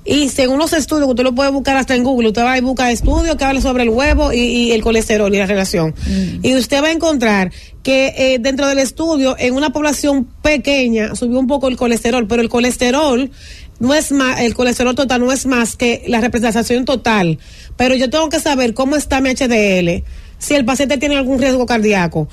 Y según los estudios, usted lo puede buscar hasta en Google, usted va y busca estudios que hablan sobre el huevo y, y el colesterol y la relación. Y usted va a encontrar que eh, dentro del estudio, en una población pequeña, subió un poco el colesterol, pero el colesterol no es más, el colesterol total no es más que la representación total. Pero yo tengo que saber cómo está mi HDL, si el paciente tiene algún riesgo cardíaco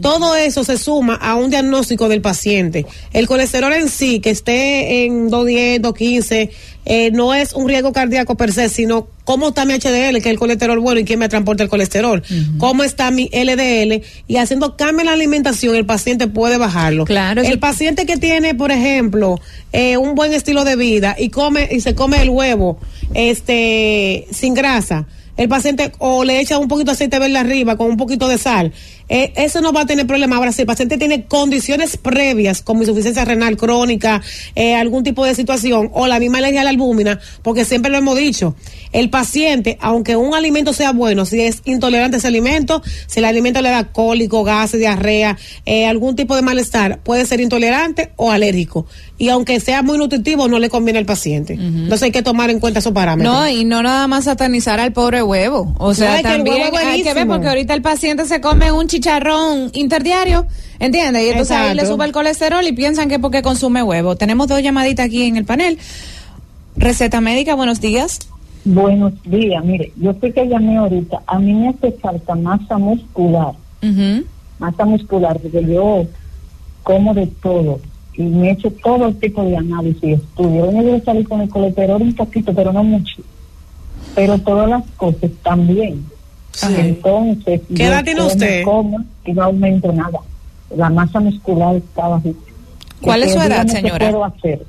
Todo eso se suma a un diagnóstico del paciente. El colesterol en sí, que esté en 210, 215, eh, no es un riesgo cardíaco per se, sino cómo está mi HDL, que es el colesterol bueno y quién me transporta el colesterol. Cómo está mi LDL y haciendo cambio en la alimentación, el paciente puede bajarlo. Claro. El paciente que tiene, por ejemplo, eh, un buen estilo de vida y come y se come el huevo, este, sin grasa. El paciente o le echa un poquito de aceite verde arriba con un poquito de sal. Eh, eso no va a tener problema. Ahora, si el paciente tiene condiciones previas, como insuficiencia renal crónica, eh, algún tipo de situación, o la misma alergia a la albúmina, porque siempre lo hemos dicho, el paciente, aunque un alimento sea bueno, si es intolerante a ese alimento, si el alimento le da cólico, gases, diarrea, eh, algún tipo de malestar, puede ser intolerante o alérgico. Y aunque sea muy nutritivo, no le conviene al paciente. Entonces hay que tomar en cuenta esos parámetros. No, y no nada más satanizar al pobre huevo. O sea, No, es que también huevo hay que ver porque ahorita el paciente se come un chicharrón interdiario, ¿entiendes? Y entonces ahí le sube el colesterol y piensan que porque consume huevo. Tenemos dos llamaditas aquí en el panel. Receta médica, buenos días. Buenos días, mire, yo sé que llamé ahorita, a mí me hace falta masa muscular, masa muscular, porque yo como de todo y me he hecho todo tipo de análisis y estudios. Hoy me voy a salir con el colesterol un poquito, pero no mucho. Pero todas las cosas también. Entonces, ¿Qué edad tiene usted? como y no aumento nada. La masa muscular está bajita. ¿Cuál es su edad, qué señora? puedo hacer?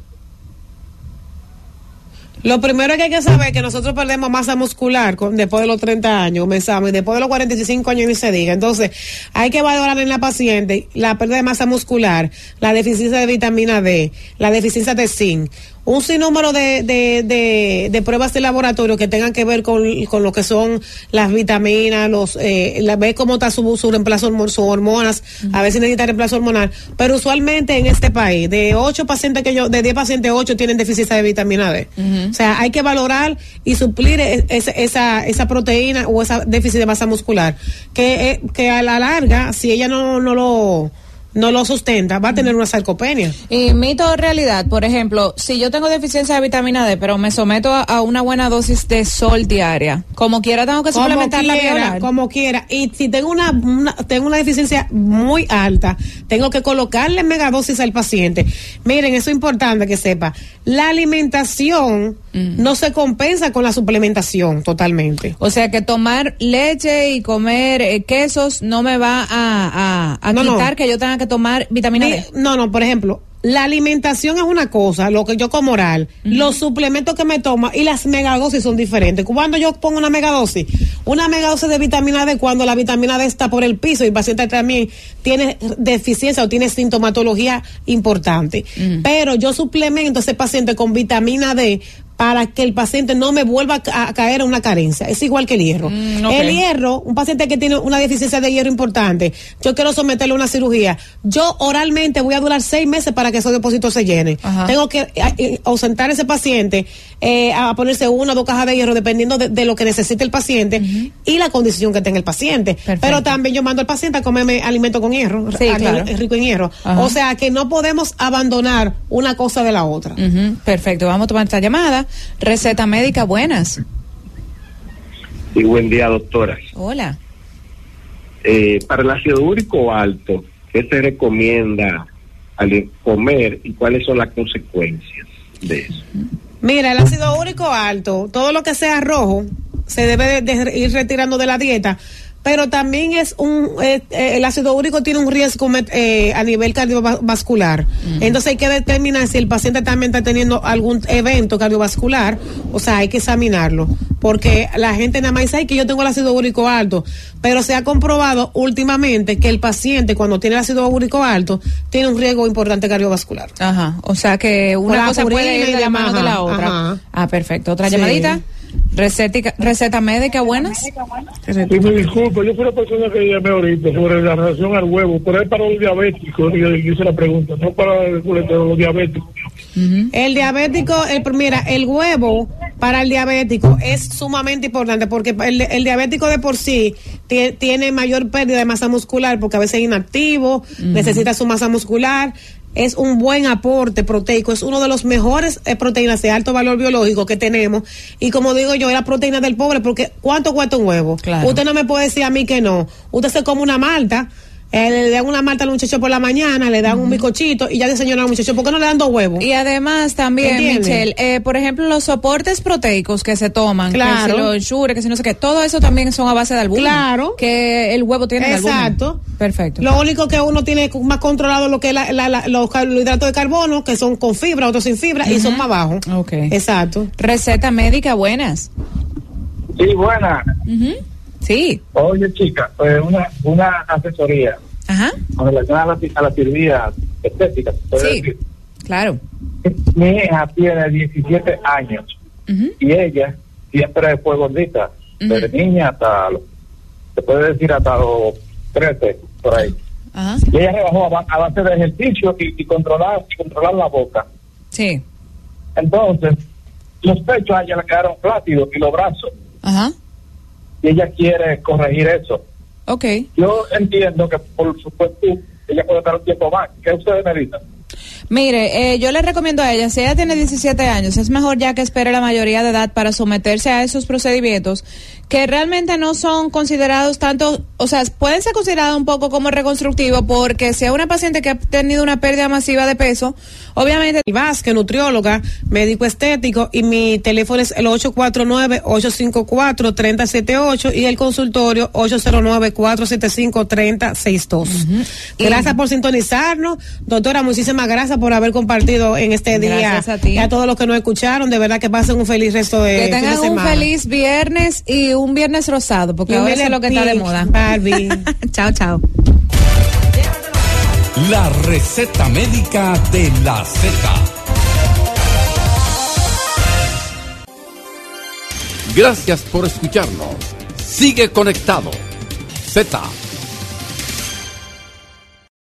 Lo primero que hay que saber es que nosotros perdemos masa muscular con- después de los 30 años, comenzamos, y después de los 45 años ni se diga. Entonces, hay que valorar en la paciente la pérdida de masa muscular, la deficiencia de vitamina D, la deficiencia de zinc, un sinnúmero de, de, de, de pruebas de laboratorio que tengan que ver con, con lo que son las vitaminas, los, eh, la, ver cómo está su, su reemplazo, sus hormonas, a ver si necesita reemplazo hormonal. Pero usualmente en este país, de 8 pacientes que yo, de 10 pacientes, 8 tienen deficiencia de vitamina D. O sea, hay que valorar y suplir e- esa, esa, esa proteína o esa déficit de masa muscular. Que, eh, que a la larga, si ella no, no lo no lo sustenta, va a tener una sarcopenia. Y mito o realidad, por ejemplo, si yo tengo deficiencia de vitamina D, pero me someto a, a una buena dosis de sol diaria, como quiera tengo que como suplementar la quiera, violar. como quiera. Y si tengo una, una- tengo una deficiencia muy alta, tengo que colocarle megadosis al paciente. Miren, eso es importante que sepa. La alimentación no se compensa con la suplementación totalmente. O sea que tomar leche y comer eh, quesos no me va a, a, a No, que yo tenga que tomar vitamina Mi- D. No, no, por ejemplo, la alimentación es una cosa, lo que yo como oral, los suplementos que me tomo y las megadosis son diferentes. Cuando yo pongo una megadosis, una megadosis de vitamina D, cuando la vitamina D está por el piso y el paciente también tiene deficiencia o tiene sintomatología importante. Pero yo suplemento a ese paciente con vitamina D para que el paciente no me vuelva a ca- a caer en una carencia. Es igual que el hierro. Mm. El hierro, un paciente que tiene una deficiencia de hierro importante, yo quiero someterle a una cirugía. Yo oralmente voy a durar seis meses para que esos depósitos se llenen. Ajá. Tengo que eh, eh, ausentar a ese paciente eh, a ponerse una o dos cajas de hierro dependiendo de, de lo que necesite el paciente y la condición que tenga el paciente. Pero también yo mando al paciente a comerme alimento con hierro, Sí, a- claro. rico en hierro. Ajá. O sea que no podemos abandonar una cosa de la otra. Perfecto, vamos a tomar esta llamada. Receta médica, buenas. Y buen día, doctora. Hola. Eh, para el ácido úrico alto, ¿qué se recomienda al comer y cuáles son las consecuencias de eso? Mira, el ácido úrico alto, todo lo que sea rojo, se debe de, ir retirando de la dieta. Pero también es un, eh, eh, el ácido úrico tiene un riesgo eh, a nivel cardiovascular. Entonces hay que determinar si el paciente también está teniendo algún evento cardiovascular. O sea, hay que examinarlo. Porque la gente nada más dice, "Ay, que yo tengo el ácido úrico alto. Pero se ha comprobado últimamente que el paciente cuando tiene el ácido úrico alto tiene un riesgo importante cardiovascular. Aja, o sea que una cosa puede ir de la mano de la ajá, otra. ajá. Ah, perfecto. Otra Sí. llamadita. Receta, receta médica, buenas. Y me disculpo, yo fui la persona que llamé ahorita sobre la relación al huevo, pero es para los diabéticos, yo hice la pregunta, no para el colesterol, los diabéticos. El diabético, el, mira, el huevo para el diabético es sumamente importante porque el, el diabético de por sí tie- tiene mayor pérdida de masa muscular porque a veces es inactivo, necesita su masa muscular. Es un buen aporte proteico, es uno de los mejores eh, proteínas de alto valor biológico que tenemos. Y como digo yo, es la proteína del pobre porque ¿cuánto cuesta un huevo? Claro. Usted no me puede decir a mí que no. Usted se come una malta, Eh, le dan una malta al muchacho por la mañana, le dan un bizcochito y ya desayunan al muchacho. ¿Por qué no le dan dos huevos? Y además también, ¿Entiendes? Michelle, eh, por ejemplo, los soportes proteicos que se toman, Claro. que si los ensure, que si no sé qué, todo eso también son a base de albúmina. Claro. Que el huevo tiene albúmina. Exacto. Perfecto. Lo único que uno tiene más controlado lo que es la- la- la- los carbohidratos de carbono, que son con fibra, otros sin fibra, y son más bajos. Ok. Exacto. Receta médica, buenas. Sí, buena. Sí. Oye, chica, pues una, una asesoría Ajá. con relación a la, a la cirugía estética. Sí. decir. Claro. Mi hija tiene 17 años y ella siempre fue gordita, desde niña hasta, los- se puede decir hasta los 13, por ahí. Ajá. Y ella rebajó a, ba- a base de ejercicio y, y controlar, y controlar la boca. Sí. Entonces, los pechos a ella le quedaron plácidos y los brazos. Ajá. Y ella quiere corregir eso. Ok. Yo entiendo que por supuesto ella puede estar un tiempo más. ¿Qué ustedes me dicen? Mire, eh, yo le recomiendo a ella, si ella tiene 17 años, es mejor ya que espere la mayoría de edad para someterse a esos procedimientos que realmente no son considerados tanto, o sea, pueden ser considerados un poco como reconstructivos porque si es una paciente que ha tenido una pérdida masiva de peso, obviamente... Y Vázquez, nutrióloga, médico estético, y mi teléfono es el 849-854-3078 y el consultorio 809-475-3062. Gracias por sintonizarnos. Doctora, muchísimas gracias por haber compartido en este día. Gracias a ti. Y a todos los que nos escucharon, de verdad que pasen un feliz resto de Que de tengan un feliz viernes y un viernes rosado, porque ahora eso es lo que está de moda. Barbie. chao, chao. La receta médica de la Z. Gracias por escucharnos. Sigue conectado. Z